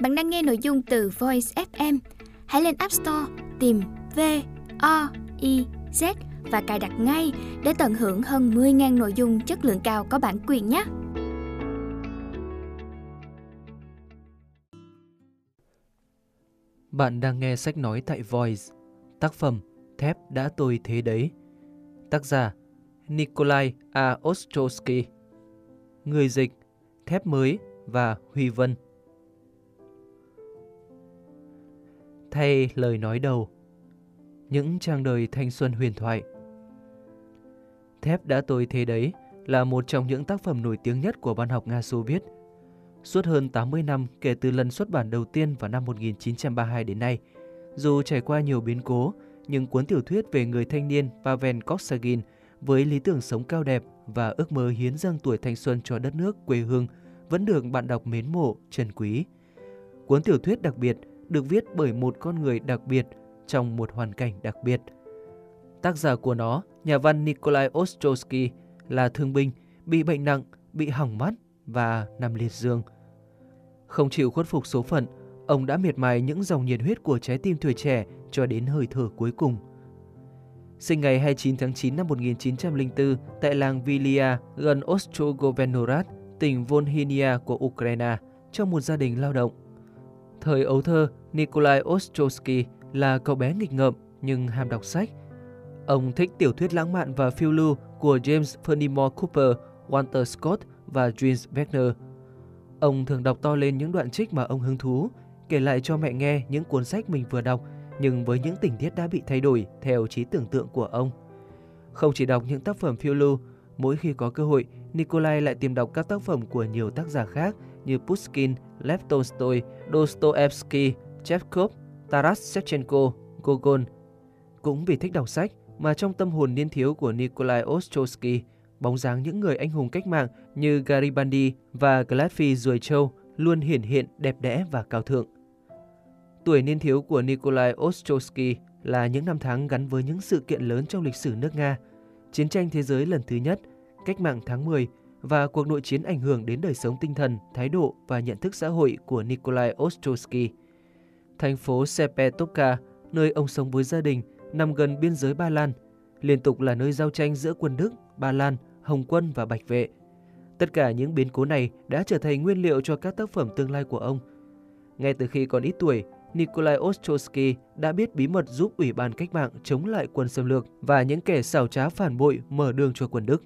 Bạn đang nghe nội dung từ Voice FM. Hãy lên App Store, tìm V O I Z và cài đặt ngay để tận hưởng hơn 10.000 nội dung chất lượng cao có bản quyền nhé. Bạn đang nghe sách nói tại Voice. Tác phẩm Thép đã tôi thế đấy. Tác giả Nikolai A. Ostrowski Người dịch Thép mới và Huy Vân Thay lời nói đầu Những trang đời thanh xuân huyền thoại Thép đã tôi thế đấy là một trong những tác phẩm nổi tiếng nhất của văn học Nga Xô Viết. Suốt hơn 80 năm kể từ lần xuất bản đầu tiên vào năm 1932 đến nay, dù trải qua nhiều biến cố, nhưng cuốn tiểu thuyết về người thanh niên Pavel Koksagin với lý tưởng sống cao đẹp và ước mơ hiến dâng tuổi thanh xuân cho đất nước quê hương vẫn được bạn đọc mến mộ, trân quý. Cuốn tiểu thuyết đặc biệt được viết bởi một con người đặc biệt trong một hoàn cảnh đặc biệt. Tác giả của nó, nhà văn Nikolai Ostrovsky, là thương binh, bị bệnh nặng, bị hỏng mắt và nằm liệt giường. Không chịu khuất phục số phận, ông đã miệt mài những dòng nhiệt huyết của trái tim tuổi trẻ cho đến hơi thở cuối cùng. Sinh ngày 29 tháng 9 năm 1904 tại làng Vilia gần Ostrogovenorad, tỉnh Volhynia của Ukraine, trong một gia đình lao động. Thời ấu thơ, Nikolai Ostrovsky là cậu bé nghịch ngợm nhưng ham đọc sách. Ông thích tiểu thuyết lãng mạn và phiêu lưu của James Fenimore Cooper, Walter Scott và Jules Verne. Ông thường đọc to lên những đoạn trích mà ông hứng thú, kể lại cho mẹ nghe những cuốn sách mình vừa đọc, nhưng với những tình tiết đã bị thay đổi theo trí tưởng tượng của ông. Không chỉ đọc những tác phẩm phiêu lưu, mỗi khi có cơ hội, Nikolai lại tìm đọc các tác phẩm của nhiều tác giả khác như Pushkin, Lev Tolstoy, Dostoevsky, Chekhov, Taras Shevchenko, Gogol. Cũng vì thích đọc sách mà trong tâm hồn niên thiếu của Nikolai Ostrovsky, bóng dáng những người anh hùng cách mạng như Garibaldi và Gladfi Ruồi Châu luôn hiển hiện đẹp đẽ và cao thượng. Tuổi niên thiếu của Nikolai Ostrovsky là những năm tháng gắn với những sự kiện lớn trong lịch sử nước Nga, chiến tranh thế giới lần thứ nhất, cách mạng tháng 10 và cuộc nội chiến ảnh hưởng đến đời sống tinh thần, thái độ và nhận thức xã hội của Nikolai Ostrovsky. Thành phố Sepetoka, nơi ông sống với gia đình, nằm gần biên giới Ba Lan, liên tục là nơi giao tranh giữa quân Đức, Ba Lan, Hồng quân và Bạch Vệ. Tất cả những biến cố này đã trở thành nguyên liệu cho các tác phẩm tương lai của ông. Ngay từ khi còn ít tuổi, Nikolai Ostrovsky đã biết bí mật giúp Ủy ban cách mạng chống lại quân xâm lược và những kẻ xảo trá phản bội mở đường cho quân Đức.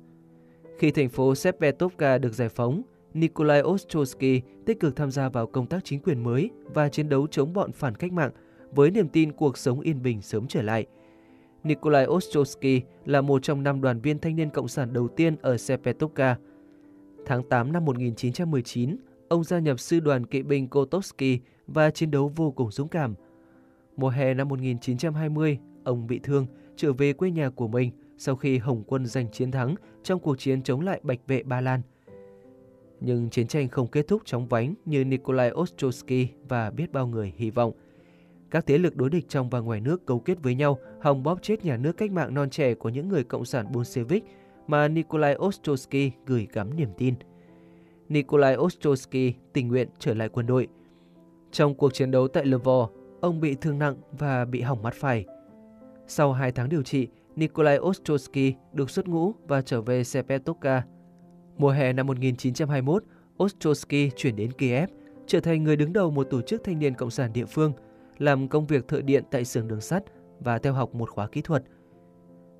Khi thành phố Sepetovka được giải phóng, Nikolai Ostrovsky tích cực tham gia vào công tác chính quyền mới và chiến đấu chống bọn phản cách mạng với niềm tin cuộc sống yên bình sớm trở lại. Nikolai Ostrovsky là một trong năm đoàn viên thanh niên cộng sản đầu tiên ở Sepetovka. Tháng 8 năm 1919, ông gia nhập sư đoàn kỵ binh Kotovsky và chiến đấu vô cùng dũng cảm. Mùa hè năm 1920, ông bị thương, trở về quê nhà của mình sau khi Hồng quân giành chiến thắng trong cuộc chiến chống lại Bạch vệ Ba Lan. Nhưng chiến tranh không kết thúc chóng vánh như Nikolai Ostrovsky và biết bao người hy vọng. Các thế lực đối địch trong và ngoài nước cấu kết với nhau hòng bóp chết nhà nước cách mạng non trẻ của những người cộng sản Bolshevik mà Nikolai Ostrovsky gửi gắm niềm tin. Nikolai Ostrovsky tình nguyện trở lại quân đội. Trong cuộc chiến đấu tại Lvov, ông bị thương nặng và bị hỏng mắt phải. Sau 2 tháng điều trị, Nikolai Ostrovsky được xuất ngũ và trở về Sepetovka. Mùa hè năm 1921, Ostrowski chuyển đến Kiev, trở thành người đứng đầu một tổ chức thanh niên cộng sản địa phương, làm công việc thợ điện tại xưởng đường sắt và theo học một khóa kỹ thuật.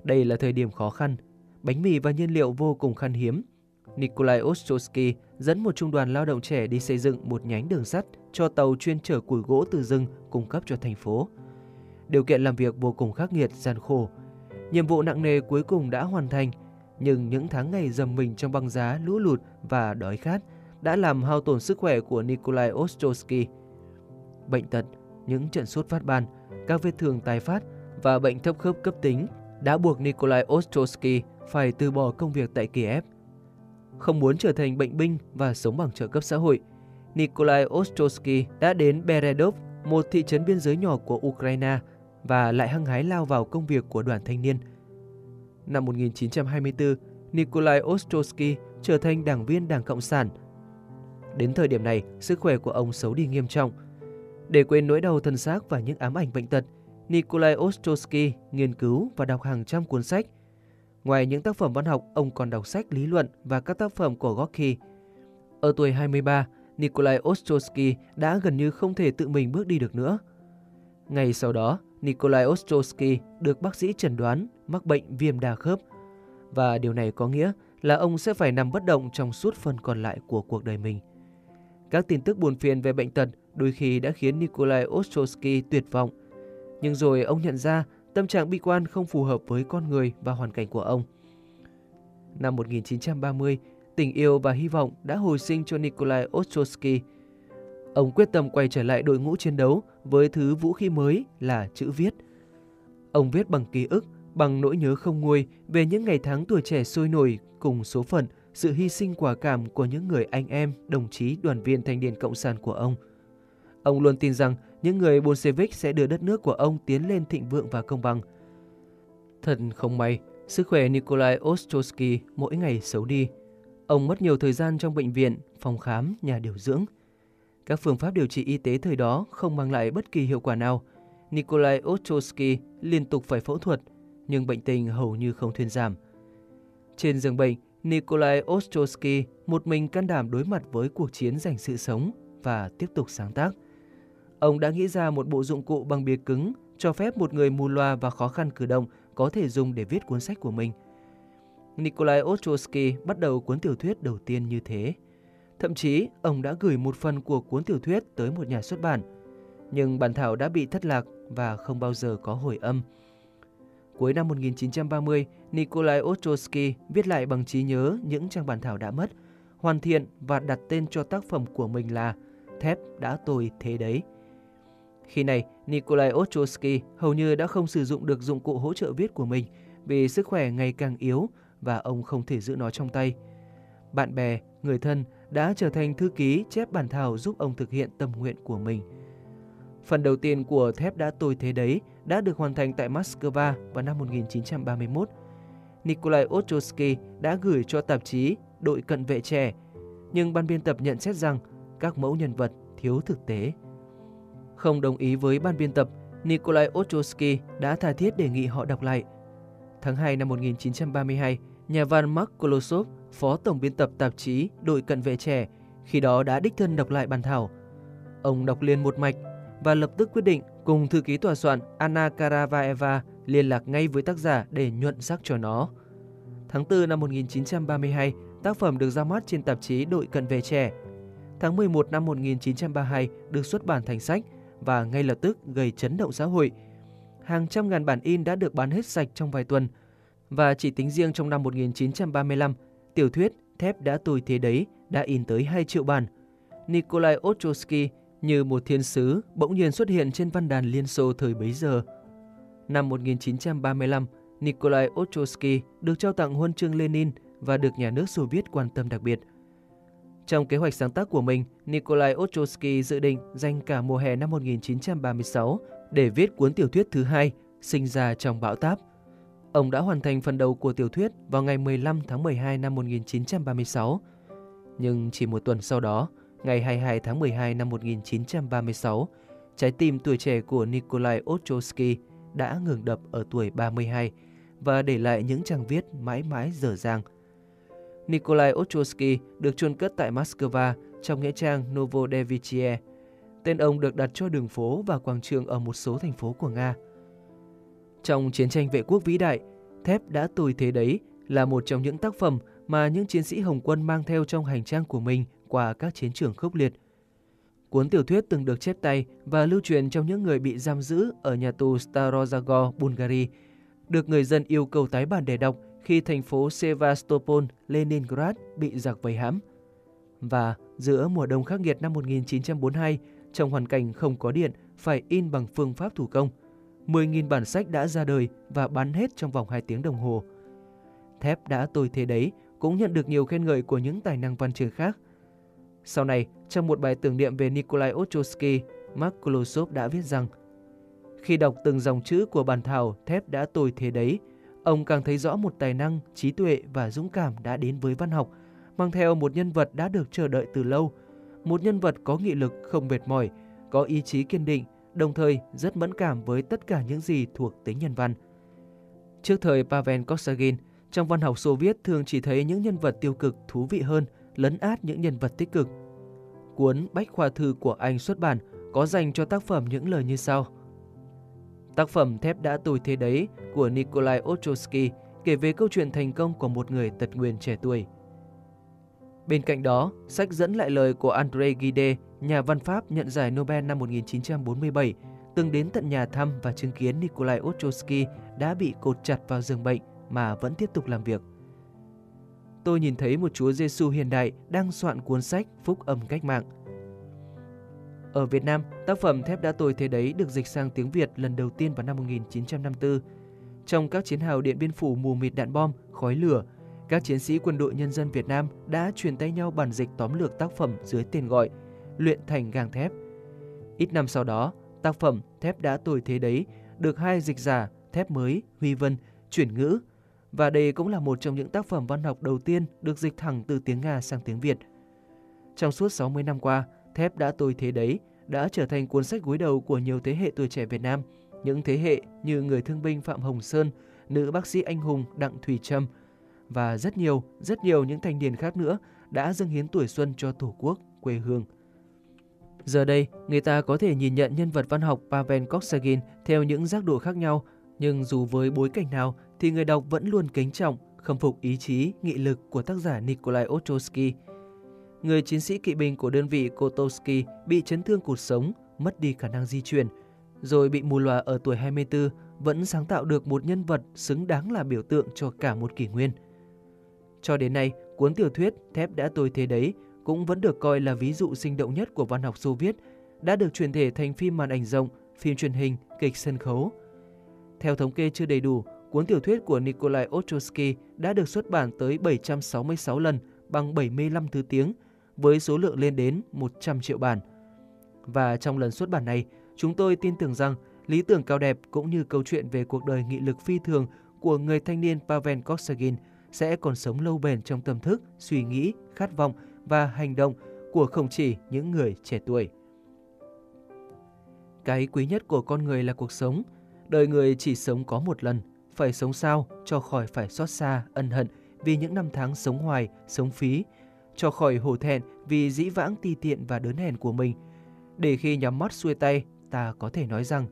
Đây là thời điểm khó khăn, bánh mì và nhiên liệu vô cùng khan hiếm. Nikolai Ostrowski dẫn một trung đoàn lao động trẻ đi xây dựng một nhánh đường sắt cho tàu chuyên chở củi gỗ từ rừng cung cấp cho thành phố. Điều kiện làm việc vô cùng khắc nghiệt, gian khổ, Nhiệm vụ nặng nề cuối cùng đã hoàn thành, nhưng những tháng ngày dầm mình trong băng giá, lũ lụt và đói khát đã làm hao tổn sức khỏe của Nikolai Ostrovsky. Bệnh tật, những trận sốt phát ban, các vết thương tái phát và bệnh thấp khớp cấp tính đã buộc Nikolai Ostrovsky phải từ bỏ công việc tại Kiev. Không muốn trở thành bệnh binh và sống bằng trợ cấp xã hội, Nikolai Ostrovsky đã đến Beredov, một thị trấn biên giới nhỏ của Ukraine và lại hăng hái lao vào công việc của đoàn thanh niên. Năm 1924, Nikolai Ostrovsky trở thành đảng viên Đảng Cộng sản. Đến thời điểm này, sức khỏe của ông xấu đi nghiêm trọng. Để quên nỗi đau thân xác và những ám ảnh bệnh tật, Nikolai Ostrovsky nghiên cứu và đọc hàng trăm cuốn sách. Ngoài những tác phẩm văn học, ông còn đọc sách lý luận và các tác phẩm của Gorky. Ở tuổi 23, Nikolai Ostrovsky đã gần như không thể tự mình bước đi được nữa. Ngày sau đó, Nikolai Ostrovsky được bác sĩ chẩn đoán mắc bệnh viêm đa khớp và điều này có nghĩa là ông sẽ phải nằm bất động trong suốt phần còn lại của cuộc đời mình. Các tin tức buồn phiền về bệnh tật đôi khi đã khiến Nikolai Ostrovsky tuyệt vọng. Nhưng rồi ông nhận ra tâm trạng bi quan không phù hợp với con người và hoàn cảnh của ông. Năm 1930, tình yêu và hy vọng đã hồi sinh cho Nikolai Ostrovsky. Ông quyết tâm quay trở lại đội ngũ chiến đấu với thứ vũ khí mới là chữ viết. Ông viết bằng ký ức, bằng nỗi nhớ không nguôi về những ngày tháng tuổi trẻ sôi nổi cùng số phận, sự hy sinh quả cảm của những người anh em, đồng chí đoàn viên thanh niên cộng sản của ông. Ông luôn tin rằng những người Bolshevik sẽ đưa đất nước của ông tiến lên thịnh vượng và công bằng. Thật không may, sức khỏe Nikolai Ostrovsky mỗi ngày xấu đi. Ông mất nhiều thời gian trong bệnh viện, phòng khám, nhà điều dưỡng. Các phương pháp điều trị y tế thời đó không mang lại bất kỳ hiệu quả nào. Nikolai Ostrovsky liên tục phải phẫu thuật, nhưng bệnh tình hầu như không thuyên giảm. Trên giường bệnh, Nikolai Ostrovsky một mình can đảm đối mặt với cuộc chiến giành sự sống và tiếp tục sáng tác. Ông đã nghĩ ra một bộ dụng cụ bằng bìa cứng cho phép một người mù loa và khó khăn cử động có thể dùng để viết cuốn sách của mình. Nikolai Ostrovsky bắt đầu cuốn tiểu thuyết đầu tiên như thế. Thậm chí, ông đã gửi một phần của cuốn tiểu thuyết tới một nhà xuất bản. Nhưng bản thảo đã bị thất lạc và không bao giờ có hồi âm. Cuối năm 1930, Nikolai Ostrovsky viết lại bằng trí nhớ những trang bản thảo đã mất, hoàn thiện và đặt tên cho tác phẩm của mình là Thép đã tồi thế đấy. Khi này, Nikolai Ostrovsky hầu như đã không sử dụng được dụng cụ hỗ trợ viết của mình vì sức khỏe ngày càng yếu và ông không thể giữ nó trong tay. Bạn bè, người thân đã trở thành thư ký chép bản thảo giúp ông thực hiện tâm nguyện của mình. Phần đầu tiên của thép đã tồi thế đấy đã được hoàn thành tại Moscow vào năm 1931. Nikolai Ostrovsky đã gửi cho tạp chí Đội Cận Vệ Trẻ, nhưng ban biên tập nhận xét rằng các mẫu nhân vật thiếu thực tế. Không đồng ý với ban biên tập, Nikolai Ostrovsky đã tha thiết đề nghị họ đọc lại. Tháng 2 năm 1932, nhà văn Mark Kolosov, phó tổng biên tập tạp chí Đội Cận Vệ Trẻ, khi đó đã đích thân đọc lại bản thảo. Ông đọc liền một mạch và lập tức quyết định cùng thư ký tòa soạn Anna Karavaeva liên lạc ngay với tác giả để nhuận sắc cho nó. Tháng 4 năm 1932, tác phẩm được ra mắt trên tạp chí Đội Cận Vệ Trẻ. Tháng 11 năm 1932 được xuất bản thành sách và ngay lập tức gây chấn động xã hội. Hàng trăm ngàn bản in đã được bán hết sạch trong vài tuần. Và chỉ tính riêng trong năm 1935, tiểu thuyết Thép đã tồi thế đấy đã in tới 2 triệu bản. Nikolai Ostrovsky như một thiên sứ bỗng nhiên xuất hiện trên văn đàn Liên Xô thời bấy giờ. Năm 1935, Nikolai Ostrovsky được trao tặng huân chương Lenin và được nhà nước Xô Viết quan tâm đặc biệt. Trong kế hoạch sáng tác của mình, Nikolai Ostrovsky dự định dành cả mùa hè năm 1936 để viết cuốn tiểu thuyết thứ hai, sinh ra trong bão táp. Ông đã hoàn thành phần đầu của tiểu thuyết vào ngày 15 tháng 12 năm 1936. Nhưng chỉ một tuần sau đó, ngày 22 tháng 12 năm 1936, trái tim tuổi trẻ của Nikolai Ostrovsky đã ngừng đập ở tuổi 32 và để lại những trang viết mãi mãi dở dang. Nikolai Ostrovsky được chôn cất tại Moscow trong nghĩa trang Novodevichie. Tên ông được đặt cho đường phố và quảng trường ở một số thành phố của Nga. Trong chiến tranh vệ quốc vĩ đại, Thép đã tồi thế đấy là một trong những tác phẩm mà những chiến sĩ Hồng quân mang theo trong hành trang của mình qua các chiến trường khốc liệt. Cuốn tiểu thuyết từng được chép tay và lưu truyền trong những người bị giam giữ ở nhà tù Starozagor, Bulgaria, được người dân yêu cầu tái bản để đọc khi thành phố Sevastopol, Leningrad bị giặc vây hãm. Và giữa mùa đông khắc nghiệt năm 1942, trong hoàn cảnh không có điện, phải in bằng phương pháp thủ công, 10.000 bản sách đã ra đời và bán hết trong vòng 2 tiếng đồng hồ. Thép đã tôi thế đấy cũng nhận được nhiều khen ngợi của những tài năng văn chương khác – sau này, trong một bài tưởng niệm về Nikolai Ostrovsky, Mark Kolosov đã viết rằng Khi đọc từng dòng chữ của bản thảo Thép đã tồi thế đấy, ông càng thấy rõ một tài năng, trí tuệ và dũng cảm đã đến với văn học, mang theo một nhân vật đã được chờ đợi từ lâu, một nhân vật có nghị lực không mệt mỏi, có ý chí kiên định, đồng thời rất mẫn cảm với tất cả những gì thuộc tính nhân văn. Trước thời Pavel Kosagin, trong văn học Xô Viết thường chỉ thấy những nhân vật tiêu cực thú vị hơn, lấn át những nhân vật tích cực. Cuốn Bách Khoa Thư của anh xuất bản có dành cho tác phẩm những lời như sau. Tác phẩm Thép đã tôi thế đấy của Nikolai Ostrovsky kể về câu chuyện thành công của một người tật nguyền trẻ tuổi. Bên cạnh đó, sách dẫn lại lời của André Gide, nhà văn Pháp nhận giải Nobel năm 1947, từng đến tận nhà thăm và chứng kiến Nikolai Ostrovsky đã bị cột chặt vào giường bệnh mà vẫn tiếp tục làm việc. Tôi nhìn thấy một Chúa Giêsu hiện đại đang soạn cuốn sách Phúc âm cách mạng. Ở Việt Nam, tác phẩm Thép đã tôi thế đấy được dịch sang tiếng Việt lần đầu tiên vào năm 1954. Trong các chiến hào Điện Biên Phủ mù mịt đạn bom, khói lửa, các chiến sĩ quân đội nhân dân Việt Nam đã truyền tay nhau bản dịch tóm lược tác phẩm dưới tên gọi Luyện thành gang thép. Ít năm sau đó, tác phẩm Thép đã tôi thế đấy được hai dịch giả Thép mới, Huy Vân chuyển ngữ và đây cũng là một trong những tác phẩm văn học đầu tiên được dịch thẳng từ tiếng Nga sang tiếng Việt. Trong suốt 60 năm qua, Thép đã tôi thế đấy đã trở thành cuốn sách gối đầu của nhiều thế hệ tuổi trẻ Việt Nam. Những thế hệ như người thương binh Phạm Hồng Sơn, nữ bác sĩ anh hùng Đặng Thùy Trâm và rất nhiều, rất nhiều những thanh niên khác nữa đã dâng hiến tuổi xuân cho Tổ quốc, quê hương. Giờ đây, người ta có thể nhìn nhận nhân vật văn học Pavel Koksagin theo những giác độ khác nhau, nhưng dù với bối cảnh nào thì người đọc vẫn luôn kính trọng, khâm phục ý chí, nghị lực của tác giả Nikolai Ostrovsky. Người chiến sĩ kỵ binh của đơn vị Kotovsky bị chấn thương cuộc sống, mất đi khả năng di chuyển, rồi bị mù lòa ở tuổi 24, vẫn sáng tạo được một nhân vật xứng đáng là biểu tượng cho cả một kỷ nguyên. Cho đến nay, cuốn tiểu thuyết Thép đã tôi thế đấy cũng vẫn được coi là ví dụ sinh động nhất của văn học Xô Viết, đã được truyền thể thành phim màn ảnh rộng, phim truyền hình, kịch sân khấu. Theo thống kê chưa đầy đủ, cuốn tiểu thuyết của Nikolai Ostrovsky đã được xuất bản tới 766 lần bằng 75 thứ tiếng, với số lượng lên đến 100 triệu bản. Và trong lần xuất bản này, chúng tôi tin tưởng rằng lý tưởng cao đẹp cũng như câu chuyện về cuộc đời nghị lực phi thường của người thanh niên Pavel Korsagin sẽ còn sống lâu bền trong tâm thức, suy nghĩ, khát vọng và hành động của không chỉ những người trẻ tuổi. Cái quý nhất của con người là cuộc sống. Đời người chỉ sống có một lần, phải sống sao cho khỏi phải xót xa, ân hận vì những năm tháng sống hoài, sống phí, cho khỏi hổ thẹn vì dĩ vãng ti tiện và đớn hèn của mình. Để khi nhắm mắt xuôi tay, ta có thể nói rằng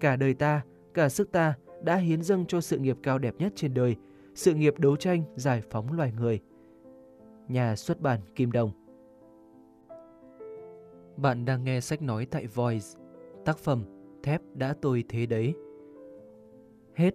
cả đời ta, cả sức ta đã hiến dâng cho sự nghiệp cao đẹp nhất trên đời, sự nghiệp đấu tranh giải phóng loài người. Nhà xuất bản Kim Đồng Bạn đang nghe sách nói tại Voice, tác phẩm Thép đã tôi thế đấy. Hết